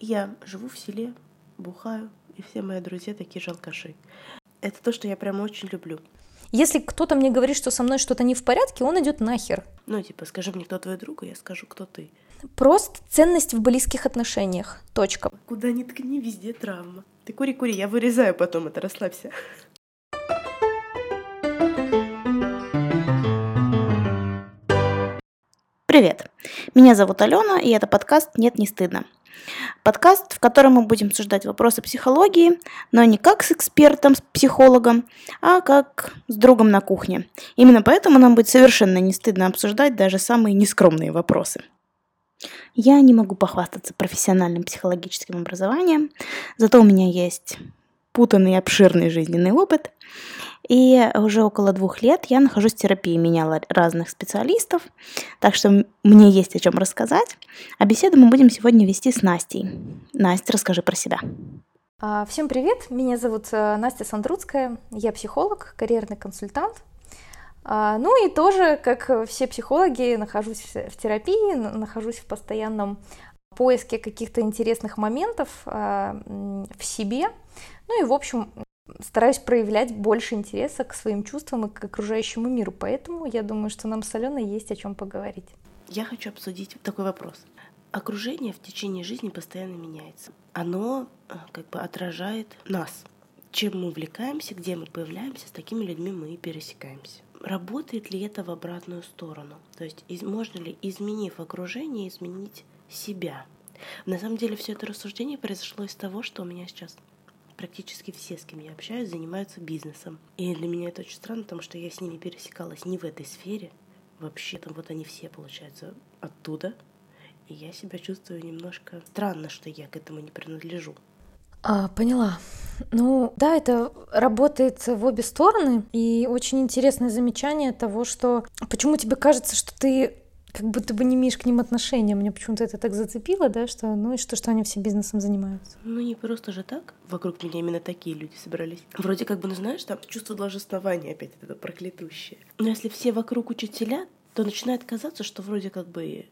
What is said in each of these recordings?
Я живу в селе, бухаю, и все мои друзья такие же алкаши. Это то, что я прям очень люблю. Если кто-то мне говорит, что со мной что-то не в порядке, он идет нахер. Ну, типа, скажи мне, кто твой друг, и я скажу, кто ты. Просто ценность в близких отношениях. Точка. Куда ни ткни, везде травма. Ты кури-кури, я вырезаю потом это, расслабься. Привет, меня зовут Алена, и это подкаст «Нет, не стыдно». Подкаст, в котором мы будем обсуждать вопросы психологии, но не как с экспертом, с психологом, а как с другом на кухне. Именно поэтому нам будет совершенно не стыдно обсуждать даже самые нескромные вопросы. Я не могу похвастаться профессиональным психологическим образованием, зато у меня есть путанный и обширный жизненный опыт – и уже около двух лет я нахожусь в терапии, меняла разных специалистов, так что мне есть о чем рассказать. А беседу мы будем сегодня вести с Настей. Настя, расскажи про себя. А, всем привет, меня зовут э, Настя Сандруцкая, я психолог, карьерный консультант. А, ну и тоже, как все психологи, нахожусь в терапии, нахожусь в постоянном поиске каких-то интересных моментов а, в себе. Ну и, в общем, стараюсь проявлять больше интереса к своим чувствам и к окружающему миру. Поэтому я думаю, что нам с Аленой есть о чем поговорить. Я хочу обсудить такой вопрос. Окружение в течение жизни постоянно меняется. Оно э, как бы отражает нас. Чем мы увлекаемся, где мы появляемся, с такими людьми мы и пересекаемся. Работает ли это в обратную сторону? То есть можно ли, изменив окружение, изменить себя? На самом деле все это рассуждение произошло из того, что у меня сейчас практически все, с кем я общаюсь, занимаются бизнесом. И для меня это очень странно, потому что я с ними пересекалась не в этой сфере. Вообще, там вот они все, получается, оттуда. И я себя чувствую немножко странно, что я к этому не принадлежу. А, поняла. Ну, да, это работает в обе стороны. И очень интересное замечание того, что почему тебе кажется, что ты как будто бы не имеешь к ним отношения. Мне почему-то это так зацепило, да, что ну и что, что они все бизнесом занимаются. Ну не просто же так. Вокруг меня именно такие люди собрались. Вроде как бы, ну знаешь, там чувство должествования опять это проклятущее. Но если все вокруг учителя, то начинает казаться, что вроде как бы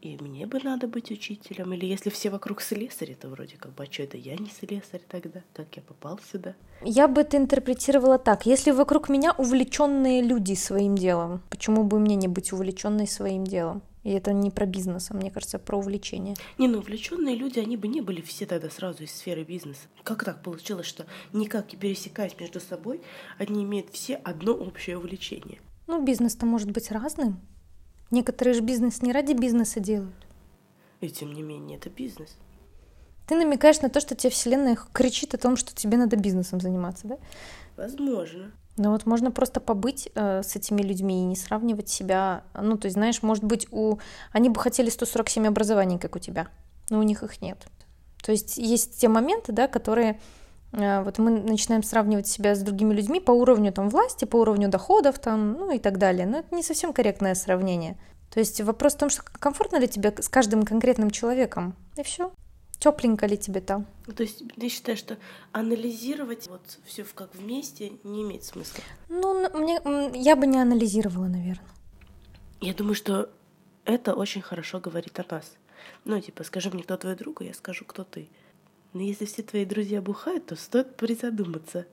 и мне бы надо быть учителем. Или если все вокруг слесари, то вроде как бы, а что это я не слесарь тогда? Как я попал сюда? Я бы это интерпретировала так. Если вокруг меня увлеченные люди своим делом, почему бы мне не быть увлеченной своим делом? И это не про бизнес, а мне кажется, про увлечение. Не, ну увлеченные люди, они бы не были все тогда сразу из сферы бизнеса. Как так получилось, что никак не пересекаясь между собой, они имеют все одно общее увлечение? Ну, бизнес-то может быть разным. Некоторые же бизнес не ради бизнеса делают. И тем не менее, это бизнес. Ты намекаешь на то, что тебе Вселенная кричит о том, что тебе надо бизнесом заниматься, да? Возможно. Ну вот можно просто побыть э, с этими людьми и не сравнивать себя. Ну, то есть, знаешь, может быть, у... они бы хотели 147 образований, как у тебя, но у них их нет. То есть есть те моменты, да, которые вот мы начинаем сравнивать себя с другими людьми по уровню там власти, по уровню доходов там, ну и так далее. Но это не совсем корректное сравнение. То есть вопрос в том, что комфортно ли тебе с каждым конкретным человеком, и все. Тепленько ли тебе там? То есть ты считаешь, что анализировать вот все как вместе не имеет смысла? Ну, мне, я бы не анализировала, наверное. Я думаю, что это очень хорошо говорит о нас. Ну, типа, скажи мне, кто твой друг, и я скажу, кто ты. Но если все твои друзья бухают, то стоит призадуматься.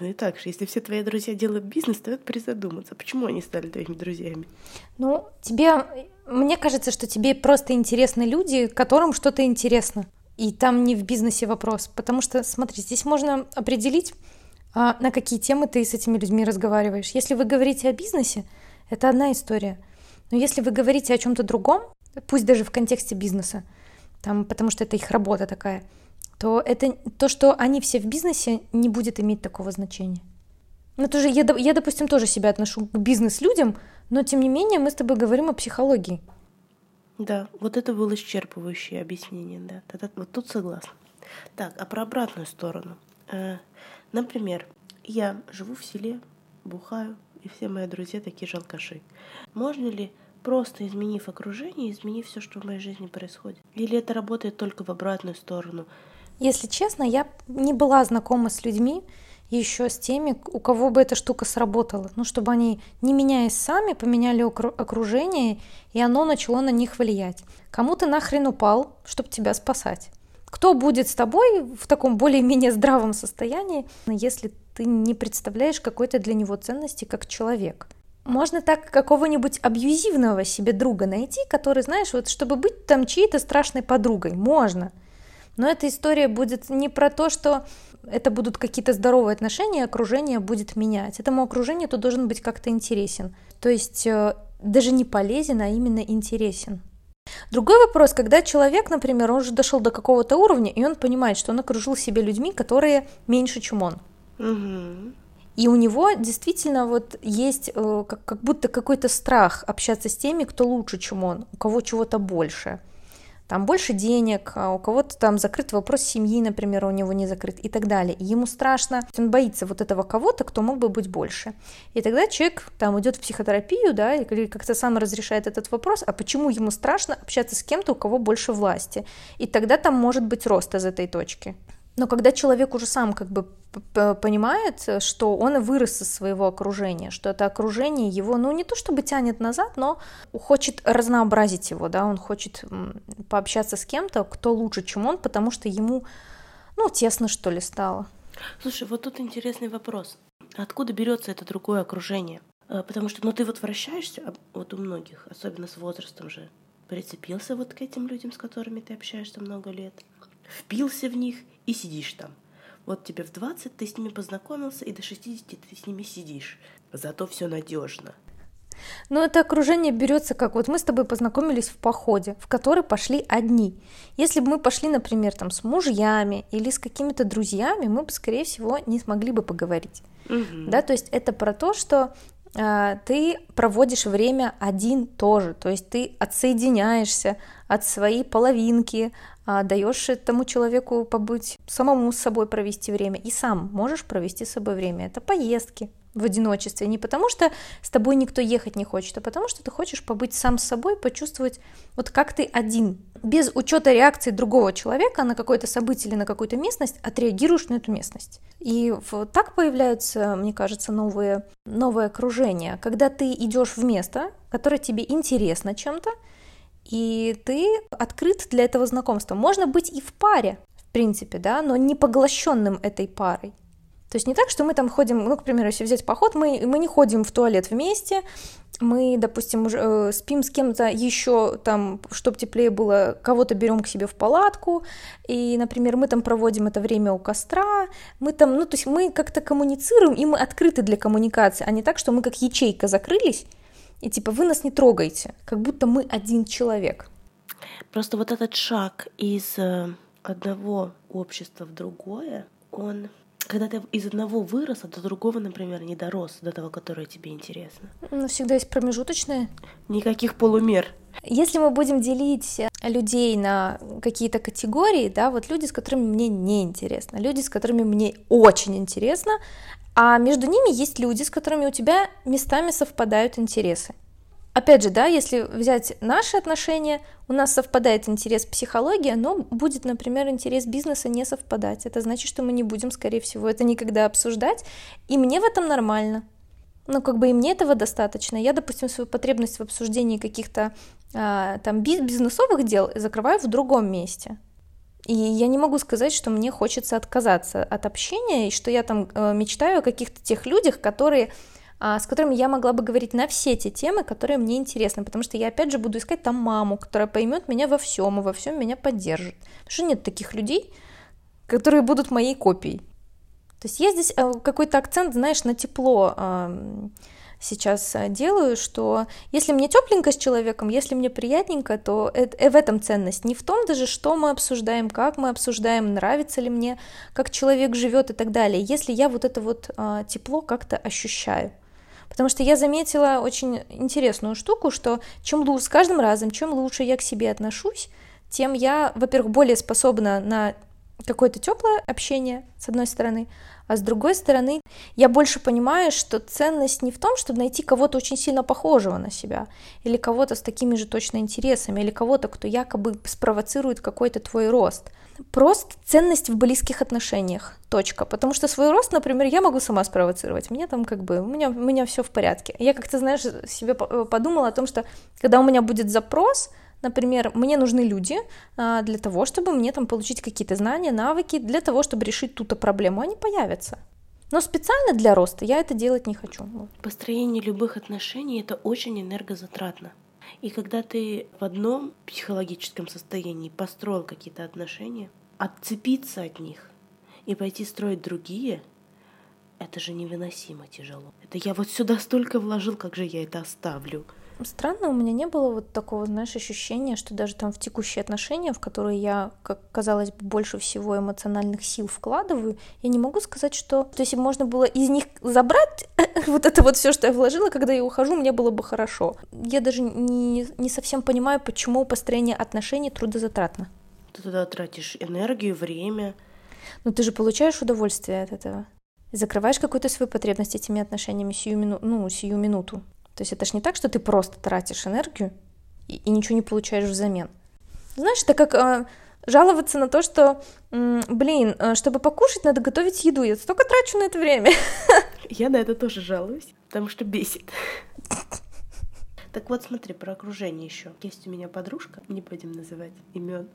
Ну и так же, если все твои друзья делают бизнес, стоит призадуматься, почему они стали твоими друзьями. Ну, тебе, мне кажется, что тебе просто интересны люди, которым что-то интересно. И там не в бизнесе вопрос, потому что, смотри, здесь можно определить, а, на какие темы ты с этими людьми разговариваешь. Если вы говорите о бизнесе, это одна история. Но если вы говорите о чем-то другом, пусть даже в контексте бизнеса, там, потому что это их работа такая, то это то, что они все в бизнесе, не будет иметь такого значения. Ну, тоже я, я, допустим, тоже себя отношу к бизнес-людям, но тем не менее мы с тобой говорим о психологии. Да, вот это было исчерпывающее объяснение, да. Тогда вот тут согласна. Так, а про обратную сторону. Э, например, я живу в селе, бухаю, и все мои друзья такие же. Можно ли просто изменив окружение, изменив все, что в моей жизни происходит? Или это работает только в обратную сторону? Если честно, я не была знакома с людьми, еще с теми, у кого бы эта штука сработала. Ну, чтобы они, не меняясь сами, поменяли окружение, и оно начало на них влиять. Кому ты нахрен упал, чтобы тебя спасать? Кто будет с тобой в таком более-менее здравом состоянии, если ты не представляешь какой-то для него ценности как человек? Можно так какого-нибудь абьюзивного себе друга найти, который, знаешь, вот чтобы быть там чьей-то страшной подругой. Можно. Но эта история будет не про то, что это будут какие-то здоровые отношения, окружение будет менять. Этому окружению ты должен быть как-то интересен. То есть э, даже не полезен, а именно интересен. Другой вопрос, когда человек, например, он уже дошел до какого-то уровня, и он понимает, что он окружил себя людьми, которые меньше, чем он. Угу. И у него действительно вот есть э, как, как будто какой-то страх общаться с теми, кто лучше, чем он, у кого чего-то больше там больше денег, а у кого-то там закрыт вопрос семьи, например, у него не закрыт и так далее. И ему страшно, он боится вот этого кого-то, кто мог бы быть больше. И тогда человек там идет в психотерапию, да, или как-то сам разрешает этот вопрос, а почему ему страшно общаться с кем-то, у кого больше власти. И тогда там может быть рост из этой точки. Но когда человек уже сам как бы понимает, что он вырос из своего окружения, что это окружение его, ну не то чтобы тянет назад, но хочет разнообразить его, да, он хочет пообщаться с кем-то, кто лучше, чем он, потому что ему, ну, тесно что ли стало. Слушай, вот тут интересный вопрос. Откуда берется это другое окружение? Э, потому что, ну, ты вот вращаешься, а вот у многих, особенно с возрастом же, прицепился вот к этим людям, с которыми ты общаешься много лет, впился в них и сидишь там. Вот тебе в 20 ты с ними познакомился, и до 60 ты с ними сидишь. Зато все надежно. Но это окружение берется как вот мы с тобой познакомились в походе, в который пошли одни. Если бы мы пошли, например, там с мужьями или с какими-то друзьями, мы бы, скорее всего, не смогли бы поговорить. Угу. Да, то есть это про то, что ты проводишь время один тоже, то есть ты отсоединяешься от своей половинки, а, даешь этому человеку побыть, самому с собой провести время, и сам можешь провести с собой время. Это поездки в одиночестве, не потому что с тобой никто ехать не хочет, а потому что ты хочешь побыть сам с собой, почувствовать, вот как ты один, без учета реакции другого человека на какое-то событие или на какую-то местность, отреагируешь на эту местность. И вот так появляются, мне кажется, новые, новые окружения, когда ты идешь в место, которое тебе интересно чем-то, и ты открыт для этого знакомства. Можно быть и в паре, в принципе, да, но не поглощенным этой парой. То есть не так, что мы там ходим, ну, к примеру, если взять поход, мы, мы не ходим в туалет вместе, мы, допустим, уже, э, спим с кем-то еще там, чтобы теплее было, кого-то берем к себе в палатку, и, например, мы там проводим это время у костра, мы там, ну, то есть мы как-то коммуницируем, и мы открыты для коммуникации, а не так, что мы как ячейка закрылись, и типа вы нас не трогаете, как будто мы один человек. Просто вот этот шаг из э, одного общества в другое, он когда ты из одного вырос, а до другого, например, не дорос, до того, которое тебе интересно. Ну, всегда есть промежуточные. Никаких полумер. Если мы будем делить людей на какие-то категории, да, вот люди, с которыми мне не интересно, люди, с которыми мне очень интересно, а между ними есть люди, с которыми у тебя местами совпадают интересы. Опять же, да, если взять наши отношения, у нас совпадает интерес психологии, но будет, например, интерес бизнеса не совпадать. Это значит, что мы не будем, скорее всего, это никогда обсуждать, и мне в этом нормально. Ну, как бы и мне этого достаточно. Я, допустим, свою потребность в обсуждении каких-то а, там бизнесовых дел закрываю в другом месте. И я не могу сказать, что мне хочется отказаться от общения, и что я там э, мечтаю о каких-то тех людях, которые с которыми я могла бы говорить на все те темы, которые мне интересны, потому что я опять же буду искать там маму, которая поймет меня во всем и во всем меня поддержит. Потому что нет таких людей, которые будут моей копией. То есть я здесь э, какой-то акцент, знаешь, на тепло сейчас э, делаю, что если мне тепленько с человеком, если мне приятненько, то это, э, в этом ценность. Не в том даже, что мы обсуждаем, как мы обсуждаем, нравится ли мне, как человек живет и так далее. Если я вот это вот а, тепло как-то ощущаю. Потому что я заметила очень интересную штуку, что чем лучше, с каждым разом, чем лучше я к себе отношусь, тем я, во-первых, более способна на какое-то теплое общение, с одной стороны, а с другой стороны, я больше понимаю, что ценность не в том, чтобы найти кого-то очень сильно похожего на себя, или кого-то с такими же точно интересами, или кого-то, кто якобы спровоцирует какой-то твой рост, Просто ценность в близких отношениях. Точка. Потому что свой рост, например, я могу сама спровоцировать. Мне там как бы, у меня, у меня все в порядке. Я как-то, знаешь, себе подумала о том, что когда у меня будет запрос, Например, мне нужны люди а, для того, чтобы мне там получить какие-то знания, навыки, для того, чтобы решить ту-то проблему. Они появятся. Но специально для роста я это делать не хочу. Построение любых отношений это очень энергозатратно. И когда ты в одном психологическом состоянии построил какие-то отношения, отцепиться от них и пойти строить другие, это же невыносимо тяжело. Это я вот сюда столько вложил, как же я это оставлю? Странно, у меня не было вот такого, знаешь, ощущения, что даже там в текущие отношения, в которые я, как казалось бы, больше всего эмоциональных сил вкладываю, я не могу сказать, что... То есть можно было из них забрать вот это вот все, что я вложила, когда я ухожу, мне было бы хорошо. Я даже не, не совсем понимаю, почему построение отношений трудозатратно. Ты туда тратишь энергию, время. Но ты же получаешь удовольствие от этого. Закрываешь какую-то свою потребность этими отношениями сию, мину... ну, сию минуту. То есть это ж не так, что ты просто тратишь энергию и, и ничего не получаешь взамен. Знаешь, это как э, жаловаться на то, что, э, блин, э, чтобы покушать, надо готовить еду. Я столько трачу на это время. Я на это тоже жалуюсь, потому что бесит. Так вот, смотри, про окружение еще. Есть у меня подружка, не будем называть имен.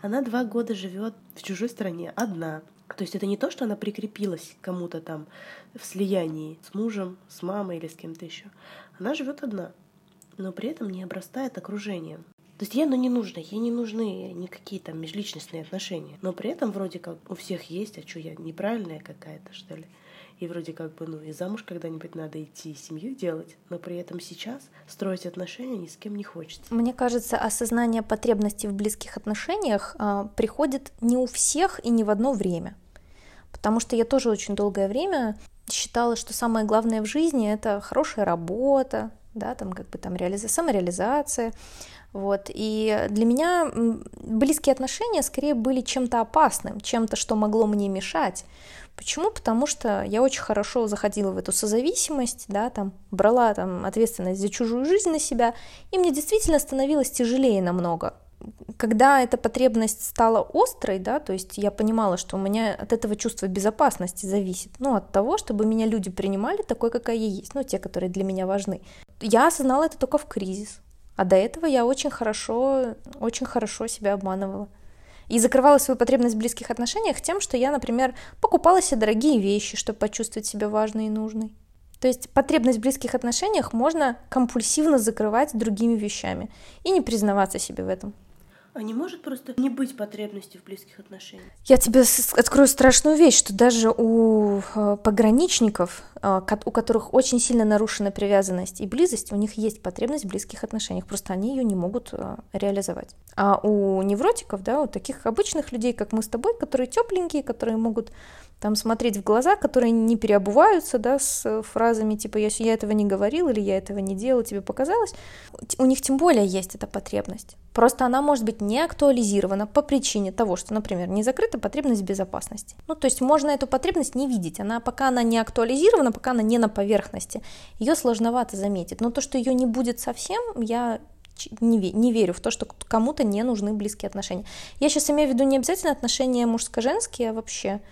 Она два года живет в чужой стране, одна. То есть это не то, что она прикрепилась к кому-то там в слиянии с мужем, с мамой или с кем-то еще. Она живет одна, но при этом не обрастает окружением. То есть ей оно не нужно, ей не нужны никакие там межличностные отношения. Но при этом вроде как у всех есть, а что я неправильная какая-то, что ли? И вроде как бы, ну, и замуж когда-нибудь надо идти, и семью делать, но при этом сейчас строить отношения ни с кем не хочется. Мне кажется, осознание потребностей в близких отношениях э, приходит не у всех и не в одно время. Потому что я тоже очень долгое время считала, что самое главное в жизни это хорошая работа, да, там как бы там реализация, самореализация, вот. И для меня близкие отношения скорее были чем-то опасным, чем-то, что могло мне мешать. Почему? Потому что я очень хорошо заходила в эту созависимость, да, там, брала там ответственность за чужую жизнь на себя, и мне действительно становилось тяжелее намного когда эта потребность стала острой, да, то есть я понимала, что у меня от этого чувства безопасности зависит, ну, от того, чтобы меня люди принимали такой, какая я есть, ну, те, которые для меня важны. Я осознала это только в кризис, а до этого я очень хорошо, очень хорошо себя обманывала. И закрывала свою потребность в близких отношениях тем, что я, например, покупала себе дорогие вещи, чтобы почувствовать себя важной и нужной. То есть потребность в близких отношениях можно компульсивно закрывать другими вещами и не признаваться себе в этом. А не может просто не быть потребности в близких отношениях? Я тебе открою страшную вещь, что даже у э, пограничников, э, у которых очень сильно нарушена привязанность и близость, у них есть потребность в близких отношениях, просто они ее не могут э, реализовать. А у невротиков, да, у таких обычных людей, как мы с тобой, которые тепленькие, которые могут там смотреть в глаза, которые не переобуваются, да, с фразами типа «я, я этого не говорил» или «я этого не делал, тебе показалось», у них тем более есть эта потребность. Просто она может быть не актуализирована по причине того, что, например, не закрыта потребность в безопасности. Ну, то есть можно эту потребность не видеть, она пока она не актуализирована, пока она не на поверхности, ее сложновато заметить. Но то, что ее не будет совсем, я не, верю в то, что кому-то не нужны близкие отношения. Я сейчас имею в виду не обязательно отношения мужско-женские, а вообще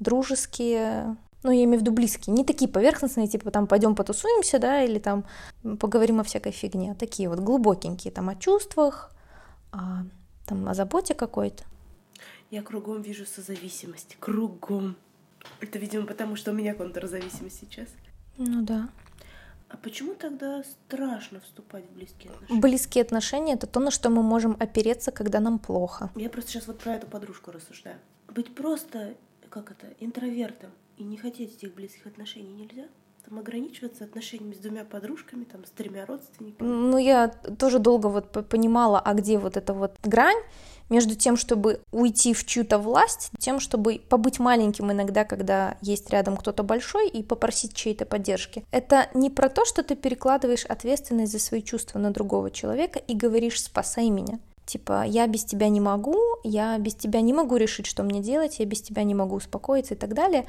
дружеские, ну, я имею в виду близкие, не такие поверхностные, типа там пойдем потусуемся, да, или там поговорим о всякой фигне, а такие вот глубокенькие, там о чувствах, о, там о заботе какой-то. Я кругом вижу созависимость, кругом. Это, видимо, потому что у меня контрзависимость сейчас. Ну да. А почему тогда страшно вступать в близкие отношения? Близкие отношения это то, на что мы можем опереться, когда нам плохо. Я просто сейчас вот про эту подружку рассуждаю. Быть просто как это, интровертом и не хотеть этих близких отношений нельзя? Там ограничиваться отношениями с двумя подружками, там, с тремя родственниками? Ну, я тоже долго вот понимала, а где вот эта вот грань между тем, чтобы уйти в чью-то власть, тем, чтобы побыть маленьким иногда, когда есть рядом кто-то большой, и попросить чьей-то поддержки. Это не про то, что ты перекладываешь ответственность за свои чувства на другого человека и говоришь «спасай меня». Типа, я без тебя не могу, я без тебя не могу решить, что мне делать, я без тебя не могу успокоиться и так далее.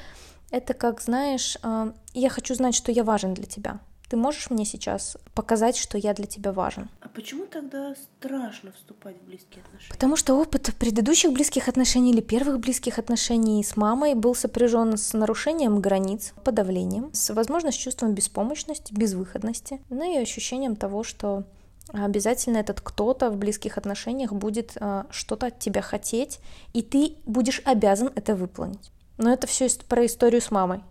Это как, знаешь, а, я хочу знать, что я важен для тебя. Ты можешь мне сейчас показать, что я для тебя важен? А почему тогда страшно вступать в близкие отношения? Потому что опыт предыдущих близких отношений или первых близких отношений с мамой был сопряжен с нарушением границ, подавлением, с, возможно, с чувством беспомощности, безвыходности, ну и ощущением того, что обязательно этот кто-то в близких отношениях будет э, что-то от тебя хотеть, и ты будешь обязан это выполнить. Но это все про историю с мамой.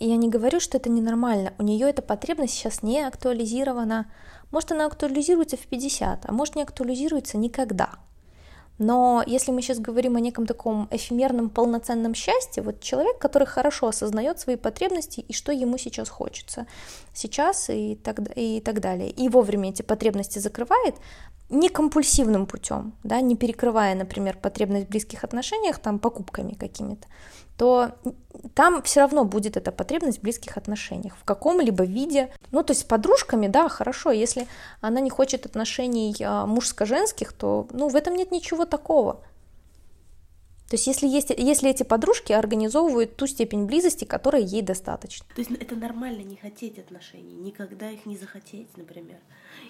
Я не говорю, что это ненормально. У нее эта потребность сейчас не актуализирована. Может, она актуализируется в 50, а может, не актуализируется никогда. Но если мы сейчас говорим о неком таком эфемерном полноценном счастье, вот человек, который хорошо осознает свои потребности и что ему сейчас хочется, сейчас и так, и так далее, и вовремя эти потребности закрывает, не компульсивным путем, да, не перекрывая, например, потребность в близких отношениях там покупками какими-то, то там все равно будет эта потребность в близких отношениях, в каком-либо виде. Ну, то есть с подружками, да, хорошо, если она не хочет отношений а, мужско-женских, то, ну, в этом нет ничего такого. То есть если, есть, если эти подружки организовывают ту степень близости, которая ей достаточно. То есть это нормально не хотеть отношений, никогда их не захотеть, например.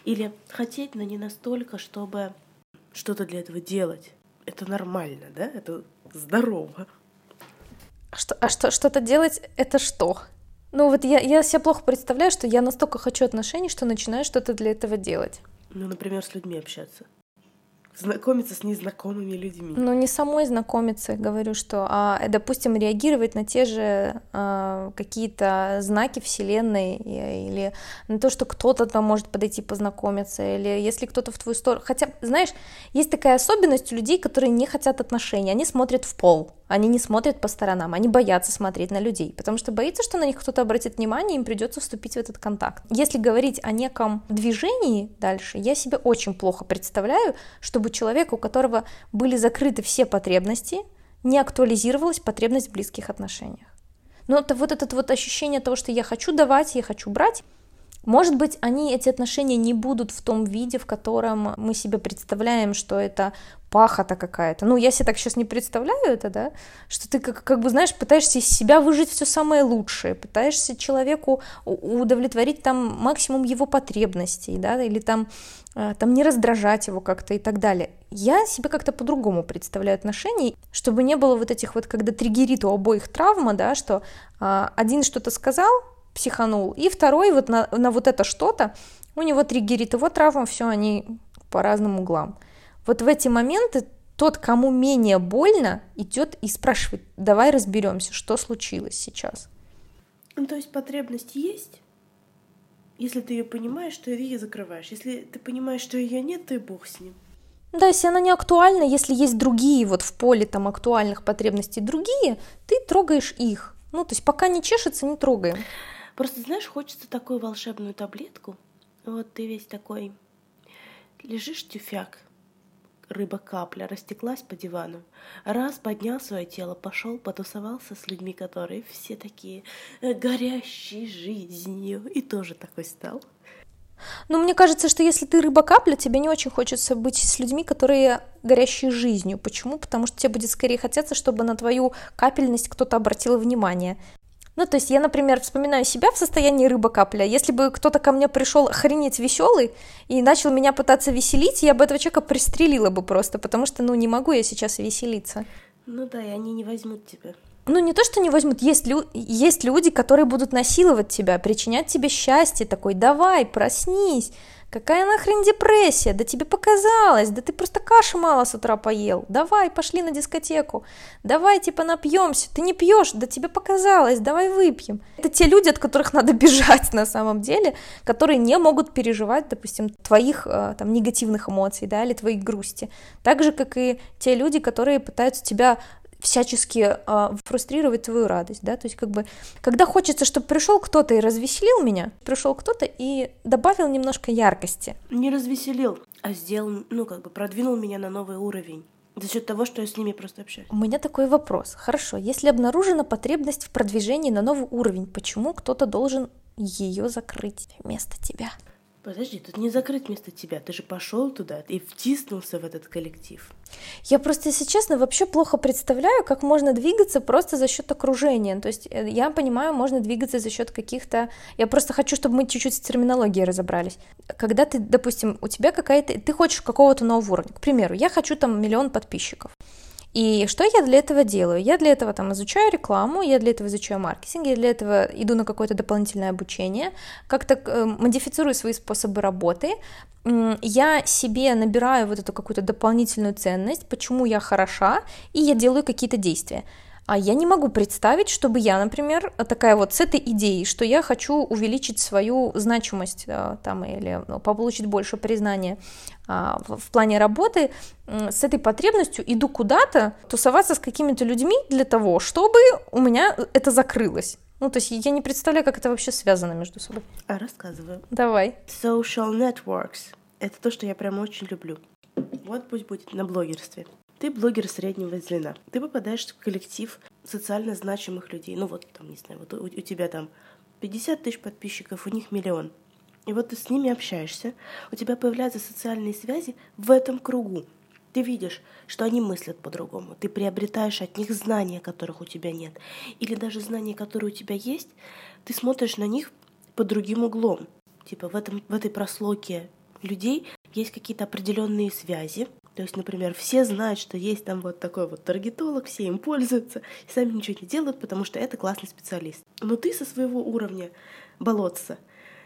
Или хотеть, но не настолько, чтобы что-то для этого делать. Это нормально, да? Это здорово. А что, а что, что-то делать это что? Ну вот я, я себе плохо представляю, что я настолько хочу отношений, что начинаю что-то для этого делать. Ну, например, с людьми общаться знакомиться с незнакомыми людьми. Ну, не самой знакомиться, говорю, что, а, допустим, реагировать на те же а, какие-то знаки Вселенной или на то, что кто-то там может подойти познакомиться, или если кто-то в твою сторону... Хотя, знаешь, есть такая особенность у людей, которые не хотят отношений, они смотрят в пол, они не смотрят по сторонам, они боятся смотреть на людей, потому что боятся, что на них кто-то обратит внимание, им придется вступить в этот контакт. Если говорить о неком движении дальше, я себе очень плохо представляю, чтобы человек, у которого были закрыты все потребности, не актуализировалась потребность в близких отношениях. Но это вот это вот ощущение того, что я хочу давать, я хочу брать, может быть, они, эти отношения не будут в том виде, в котором мы себе представляем, что это пахота какая-то. Ну, я себе так сейчас не представляю это, да, что ты как, как бы, знаешь, пытаешься из себя выжить все самое лучшее, пытаешься человеку удовлетворить там максимум его потребностей, да, или там, э, там не раздражать его как-то и так далее. Я себе как-то по-другому представляю отношения, чтобы не было вот этих вот, когда триггерит у обоих травма, да, что а, один что-то сказал, психанул, и второй вот на, на вот это что-то, у него триггерит его травма, все, они по разным углам. Вот в эти моменты тот, кому менее больно, идет и спрашивает, давай разберемся, что случилось сейчас. Ну, то есть потребность есть, если ты ее понимаешь, то ее закрываешь. Если ты понимаешь, что ее нет, то и бог с ним. Да, если она не актуальна, если есть другие вот в поле там актуальных потребностей, другие, ты трогаешь их. Ну, то есть пока не чешется, не трогаем. Просто, знаешь, хочется такую волшебную таблетку. Вот ты весь такой лежишь тюфяк, рыба-капля растеклась по дивану. Раз поднял свое тело, пошел, потусовался с людьми, которые все такие э, горящие жизнью, и тоже такой стал. Ну, мне кажется, что если ты рыба-капля, тебе не очень хочется быть с людьми, которые горящие жизнью. Почему? Потому что тебе будет скорее хотеться, чтобы на твою капельность кто-то обратил внимание. Ну, то есть я, например, вспоминаю себя в состоянии рыба-капля. Если бы кто-то ко мне пришел охренеть веселый и начал меня пытаться веселить, я бы этого человека пристрелила бы просто, потому что, ну, не могу я сейчас веселиться. Ну да, и они не возьмут тебя. Ну, не то, что не возьмут, есть, лю- есть люди, которые будут насиловать тебя, причинять тебе счастье, такой, давай, проснись, Какая нахрен депрессия? Да тебе показалось, да ты просто каши мало с утра поел. Давай, пошли на дискотеку. Давай, типа, напьемся. Ты не пьешь, да тебе показалось, давай выпьем. Это те люди, от которых надо бежать на самом деле, которые не могут переживать, допустим, твоих э, там негативных эмоций, да, или твоих грусти. Так же, как и те люди, которые пытаются тебя всячески э, фрустрировать твою радость, да, то есть как бы, когда хочется, чтобы пришел кто-то и развеселил меня, пришел кто-то и добавил немножко яркости. Не развеселил, а сделал, ну как бы продвинул меня на новый уровень. За счет того, что я с ними просто общаюсь. У меня такой вопрос. Хорошо, если обнаружена потребность в продвижении на новый уровень, почему кто-то должен ее закрыть вместо тебя? Подожди, тут не закрыт вместо тебя. Ты же пошел туда и втиснулся в этот коллектив. Я просто, если честно, вообще плохо представляю, как можно двигаться просто за счет окружения. То есть э, я понимаю, можно двигаться за счет каких-то. Я просто хочу, чтобы мы чуть-чуть с терминологией разобрались. Когда ты, допустим, у тебя какая-то, ты хочешь какого-то нового уровня. К примеру, я хочу там миллион подписчиков. И что я для этого делаю? Я для этого там изучаю рекламу, я для этого изучаю маркетинг, я для этого иду на какое-то дополнительное обучение, как-то э, модифицирую свои способы работы, я себе набираю вот эту какую-то дополнительную ценность, почему я хороша, и я делаю какие-то действия. А я не могу представить, чтобы я, например, такая вот с этой идеей, что я хочу увеличить свою значимость э, там или ну, получить больше признания а, в плане работы, с этой потребностью иду куда-то тусоваться с какими-то людьми для того, чтобы у меня это закрылось. Ну, то есть я не представляю, как это вообще связано между собой. А рассказываю. Давай. Social networks. Это то, что я прям очень люблю. Вот пусть будет на блогерстве. Ты блогер среднего звена. Ты попадаешь в коллектив социально значимых людей. Ну вот там, не знаю, вот у, у тебя там 50 тысяч подписчиков, у них миллион. И вот ты с ними общаешься, у тебя появляются социальные связи в этом кругу. Ты видишь, что они мыслят по-другому. Ты приобретаешь от них знания, которых у тебя нет. Или даже знания, которые у тебя есть, ты смотришь на них под другим углом. Типа в, этом, в этой прослойке людей есть какие-то определенные связи, то есть, например, все знают, что есть там вот такой вот таргетолог, все им пользуются, и сами ничего не делают, потому что это классный специалист. Но ты со своего уровня болотца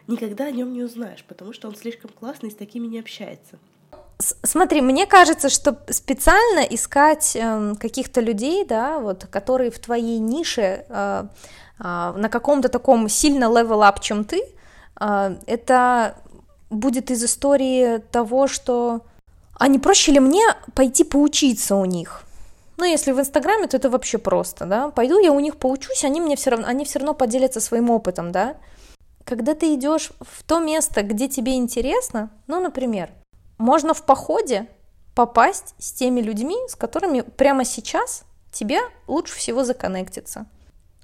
никогда о нем не узнаешь, потому что он слишком классный и с такими не общается. Смотри, мне кажется, что специально искать э, каких-то людей, да, вот, которые в твоей нише э, э, на каком-то таком сильно level-up, чем ты, э, это будет из истории того, что а не проще ли мне пойти поучиться у них? Ну, если в Инстаграме, то это вообще просто, да. Пойду я у них поучусь, они мне все равно, они все равно поделятся своим опытом, да. Когда ты идешь в то место, где тебе интересно, ну, например, можно в походе попасть с теми людьми, с которыми прямо сейчас тебе лучше всего законнектиться.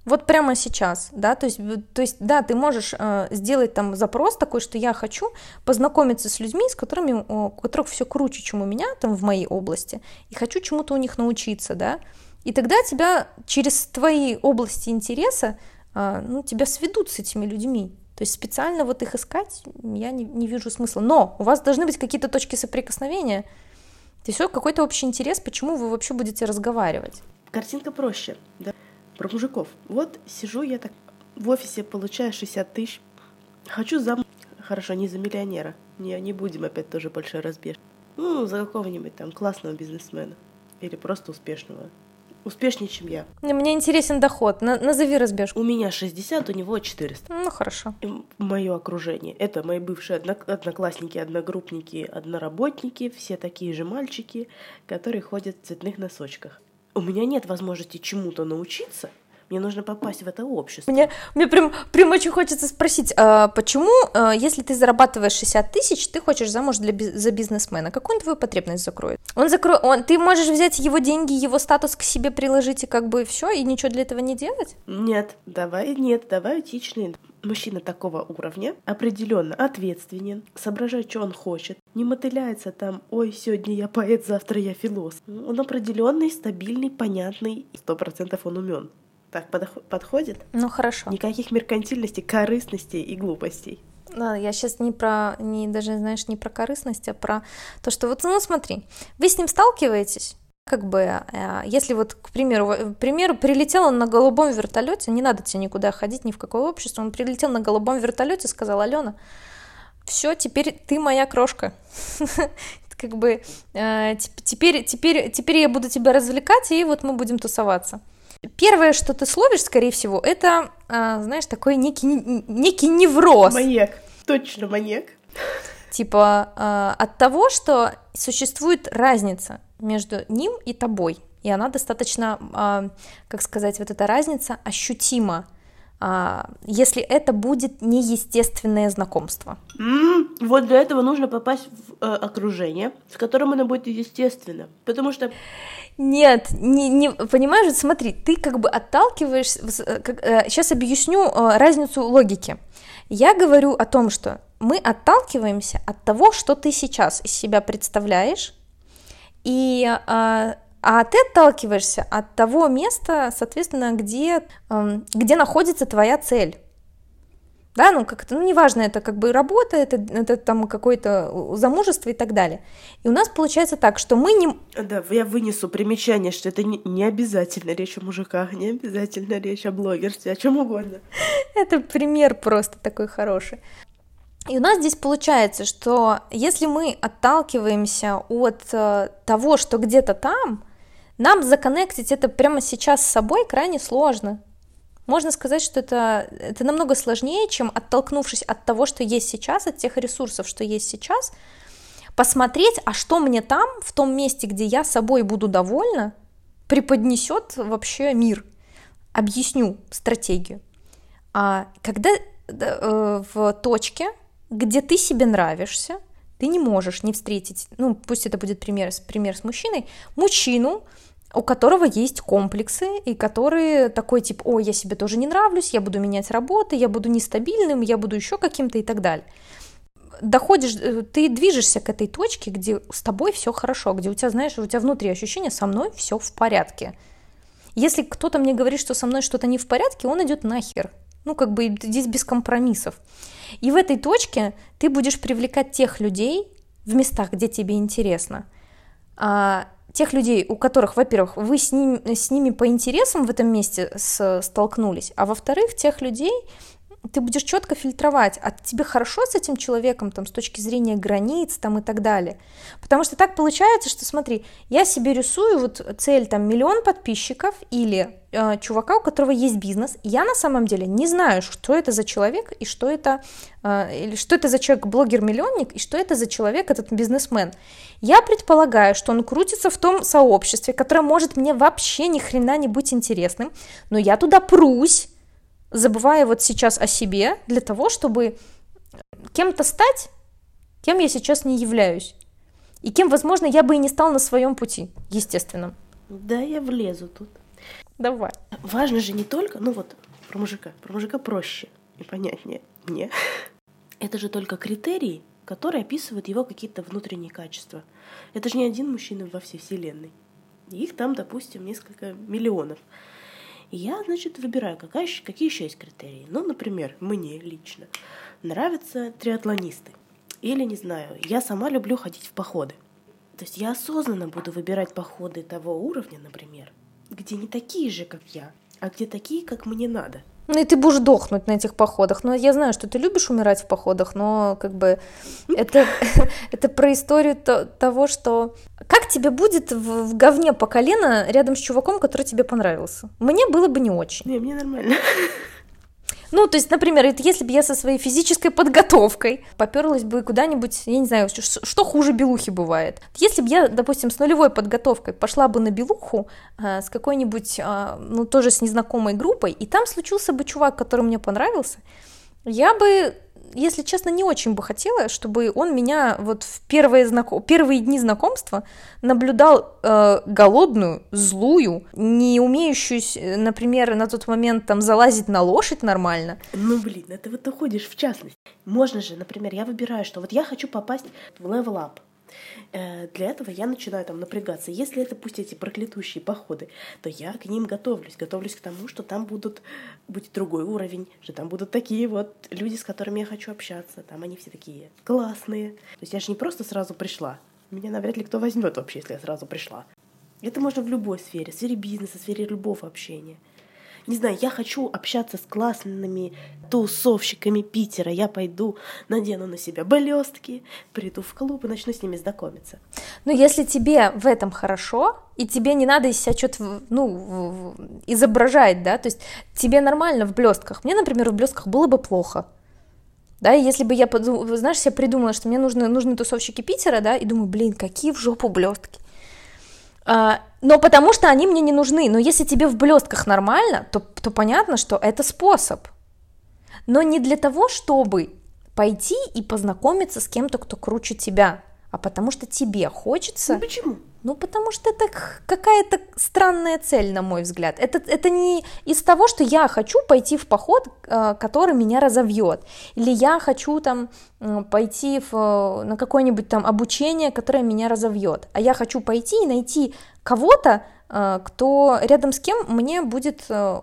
Вот прямо сейчас, да, то есть, то есть да, ты можешь э, сделать там запрос такой, что я хочу познакомиться с людьми, с которыми, у которых все круче, чем у меня там в моей области, и хочу чему-то у них научиться, да, и тогда тебя через твои области интереса, э, ну, тебя сведут с этими людьми, то есть специально вот их искать я не, не вижу смысла, но у вас должны быть какие-то точки соприкосновения, то есть какой-то общий интерес, почему вы вообще будете разговаривать. Картинка проще, да про мужиков. Вот сижу я так в офисе, получаю 60 тысяч. Хочу зам... Хорошо, не за миллионера. Не, не будем опять тоже большой разбег. Ну, за какого-нибудь там классного бизнесмена. Или просто успешного. Успешнее, чем я. Мне интересен доход. На назови разбежку. У меня 60, у него 400. Ну, хорошо. Мое окружение. Это мои бывшие одноклассники, одногруппники, одноработники. Все такие же мальчики, которые ходят в цветных носочках у меня нет возможности чему-то научиться, мне нужно попасть в это общество. Мне, мне прям, прям очень хочется спросить, а почему, а, если ты зарабатываешь 60 тысяч, ты хочешь замуж для, за бизнесмена, какую он твою потребность закроет? Он закроет, он, ты можешь взять его деньги, его статус к себе приложить и как бы все, и ничего для этого не делать? Нет, давай, нет, давай этичный. Мужчина такого уровня определенно ответственен, соображает, что он хочет, не мотыляется там, ой, сегодня я поэт, завтра я философ. Он определенный, стабильный, понятный, сто процентов он умен. Так подходит? Ну хорошо. Никаких меркантильностей, корыстностей и глупостей. Да, я сейчас не про, не даже, знаешь, не про корыстность, а про то, что вот, ну смотри, вы с ним сталкиваетесь, как бы, э, если вот, к примеру, к примеру, прилетел он на голубом вертолете, не надо тебе никуда ходить, ни в какое общество, он прилетел на голубом вертолете, сказал, Алена, все, теперь ты моя крошка. Как бы э, теперь, теперь, теперь я буду тебя развлекать, и вот мы будем тусоваться. Первое, что ты словишь, скорее всего, это, а, знаешь, такой некий, некий невроз. Маньяк, точно маньяк. Типа а, от того, что существует разница между ним и тобой, и она достаточно, а, как сказать, вот эта разница ощутима. А, если это будет неестественное знакомство. М, Вот для этого нужно попасть в э, окружение, с которым оно будет естественно. Потому что Нет, не, не, понимаешь, вот смотри, ты как бы отталкиваешься, сейчас объясню э, разницу логики. Я говорю о том, что мы отталкиваемся от того, что ты сейчас из себя представляешь, и а, а ты отталкиваешься от того места, соответственно, где, эм, где находится твоя цель. Да, ну как-то, ну неважно, это как бы работа, это, это там какое-то замужество и так далее. И у нас получается так, что мы не... Да, я вынесу примечание, что это не, не обязательно речь о мужиках, не обязательно речь о блогерстве, о чем угодно. Это пример просто такой хороший. И у нас здесь получается, что если мы отталкиваемся от э, того, что где-то там, нам законнектить это прямо сейчас с собой крайне сложно. Можно сказать, что это, это намного сложнее, чем оттолкнувшись от того, что есть сейчас, от тех ресурсов, что есть сейчас, посмотреть, а что мне там, в том месте, где я собой буду довольна, преподнесет вообще мир. Объясню стратегию. А когда э, в точке, где ты себе нравишься, ты не можешь не встретить, ну пусть это будет пример, пример с мужчиной, мужчину, у которого есть комплексы, и который такой тип, о, я себе тоже не нравлюсь, я буду менять работы, я буду нестабильным, я буду еще каким-то и так далее. Доходишь, э, ты движешься к этой точке, где с тобой все хорошо, где у тебя, знаешь, у тебя внутри ощущение, со мной все в порядке. Если кто-то мне говорит, что со мной что-то не в порядке, он идет нахер. Ну, как бы здесь без компромиссов. И в этой точке ты будешь привлекать тех людей в местах, где тебе интересно, а, тех людей, у которых, во-первых, вы с, ним, с ними по интересам в этом месте столкнулись, а во-вторых, тех людей, ты будешь четко фильтровать, а тебе хорошо с этим человеком там, с точки зрения границ там, и так далее. Потому что так получается, что смотри, я себе рисую вот цель там миллион подписчиков или э, чувака, у которого есть бизнес. Я на самом деле не знаю, что это за человек и что это, э, или что это за человек блогер-миллионник и что это за человек этот бизнесмен. Я предполагаю, что он крутится в том сообществе, которое может мне вообще ни хрена не быть интересным, но я туда прусь, забывая вот сейчас о себе для того, чтобы кем-то стать, кем я сейчас не являюсь. И кем, возможно, я бы и не стал на своем пути, естественно. Да, я влезу тут. Давай. Важно же не только, ну вот, про мужика. Про мужика проще и понятнее мне. Это же только критерии, которые описывают его какие-то внутренние качества. Это же не один мужчина во всей вселенной. Их там, допустим, несколько миллионов. И я, значит, выбираю, какая, какие еще есть критерии. Ну, например, мне лично нравятся триатлонисты. Или, не знаю, я сама люблю ходить в походы. То есть я осознанно буду выбирать походы того уровня, например, где не такие же, как я, а где такие, как мне надо. Ну и ты будешь дохнуть на этих походах. Но я знаю, что ты любишь умирать в походах, но как бы это, это про историю то, того, что как тебе будет в, в говне по колено рядом с чуваком, который тебе понравился? Мне было бы не очень. Не, мне нормально. Ну, то есть, например, если бы я со своей физической подготовкой поперлась бы куда-нибудь, я не знаю, что, хуже белухи бывает. Если бы я, допустим, с нулевой подготовкой пошла бы на белуху а, с какой-нибудь, а, ну, тоже с незнакомой группой, и там случился бы чувак, который мне понравился, я бы если честно, не очень бы хотела, чтобы он меня вот в первые, знаком... первые дни знакомства наблюдал э, голодную, злую, не умеющую, например, на тот момент там залазить на лошадь нормально. Ну, блин, это вот ты ходишь в частность. Можно же, например, я выбираю, что вот я хочу попасть в. Э, для этого я начинаю там напрягаться. Если это пусть эти проклятущие походы, то я к ним готовлюсь. Готовлюсь к тому, что там будут, будет другой уровень, что там будут такие вот люди, с которыми я хочу общаться. Там они все такие классные. То есть я же не просто сразу пришла. Меня навряд ли кто возьмет вообще, если я сразу пришла. Это можно в любой сфере, в сфере бизнеса, в сфере любого общения не знаю, я хочу общаться с классными тусовщиками Питера, я пойду, надену на себя блестки, приду в клуб и начну с ними знакомиться. Ну, если тебе в этом хорошо, и тебе не надо из себя что-то, ну, изображать, да, то есть тебе нормально в блестках. Мне, например, в блестках было бы плохо. Да, если бы я, знаешь, себе придумала, что мне нужны, нужны тусовщики Питера, да, и думаю, блин, какие в жопу блестки но потому что они мне не нужны. Но если тебе в блестках нормально, то, то понятно, что это способ. Но не для того, чтобы пойти и познакомиться с кем-то, кто круче тебя, а потому что тебе хочется. Ну почему? Ну, потому что это какая-то странная цель, на мой взгляд. Это, это не из того, что я хочу пойти в поход, э, который меня разовьет, или я хочу там пойти в, на какое-нибудь там обучение, которое меня разовьет, а я хочу пойти и найти кого-то, э, кто рядом с кем мне будет э,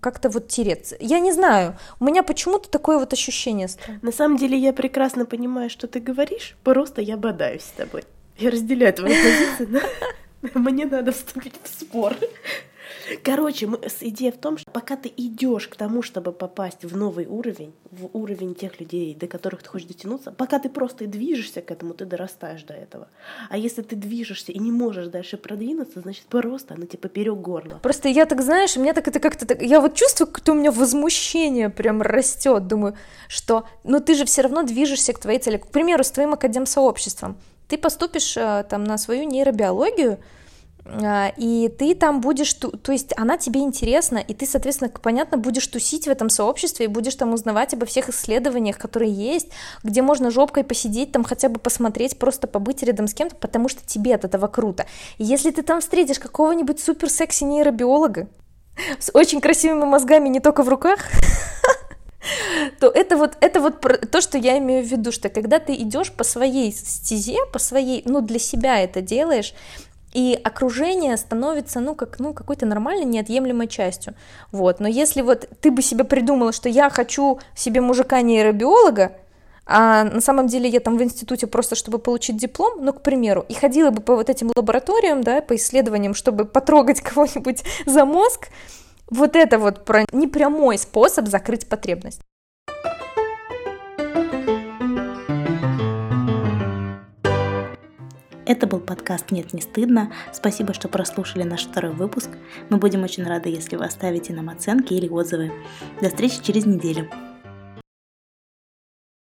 как-то вот тереться. Я не знаю, у меня почему-то такое вот ощущение. На самом деле я прекрасно понимаю, что ты говоришь, просто я бодаюсь с тобой. Я разделяю твою позицию, но мне надо вступить в спор. Короче, мы, идея в том, что пока ты идешь к тому, чтобы попасть в новый уровень, в уровень тех людей, до которых ты хочешь дотянуться, пока ты просто движешься к этому, ты дорастаешь до этого. А если ты движешься и не можешь дальше продвинуться, значит просто оно тебе поперек горла. Просто я так, знаешь, у меня так это как-то так, я вот чувствую, как-то у меня возмущение прям растет, думаю, что, ну ты же все равно движешься к твоей цели. К примеру, с твоим академ-сообществом ты поступишь э, там на свою нейробиологию, э, и ты там будешь, то есть она тебе интересна, и ты, соответственно, понятно, будешь тусить в этом сообществе и будешь там узнавать обо всех исследованиях, которые есть, где можно жопкой посидеть, там хотя бы посмотреть, просто побыть рядом с кем-то, потому что тебе от этого круто. И если ты там встретишь какого-нибудь супер секси нейробиолога с очень красивыми мозгами не только в руках, то это вот, это вот то, что я имею в виду, что когда ты идешь по своей стезе, по своей, ну, для себя это делаешь, и окружение становится, ну, как, ну, какой-то нормальной, неотъемлемой частью, вот, но если вот ты бы себе придумала, что я хочу себе мужика-нейробиолога, а на самом деле я там в институте просто, чтобы получить диплом, ну, к примеру, и ходила бы по вот этим лабораториям, да, по исследованиям, чтобы потрогать кого-нибудь за мозг, вот это вот про непрямой способ закрыть потребность. Это был подкаст «Нет, не стыдно». Спасибо, что прослушали наш второй выпуск. Мы будем очень рады, если вы оставите нам оценки или отзывы. До встречи через неделю.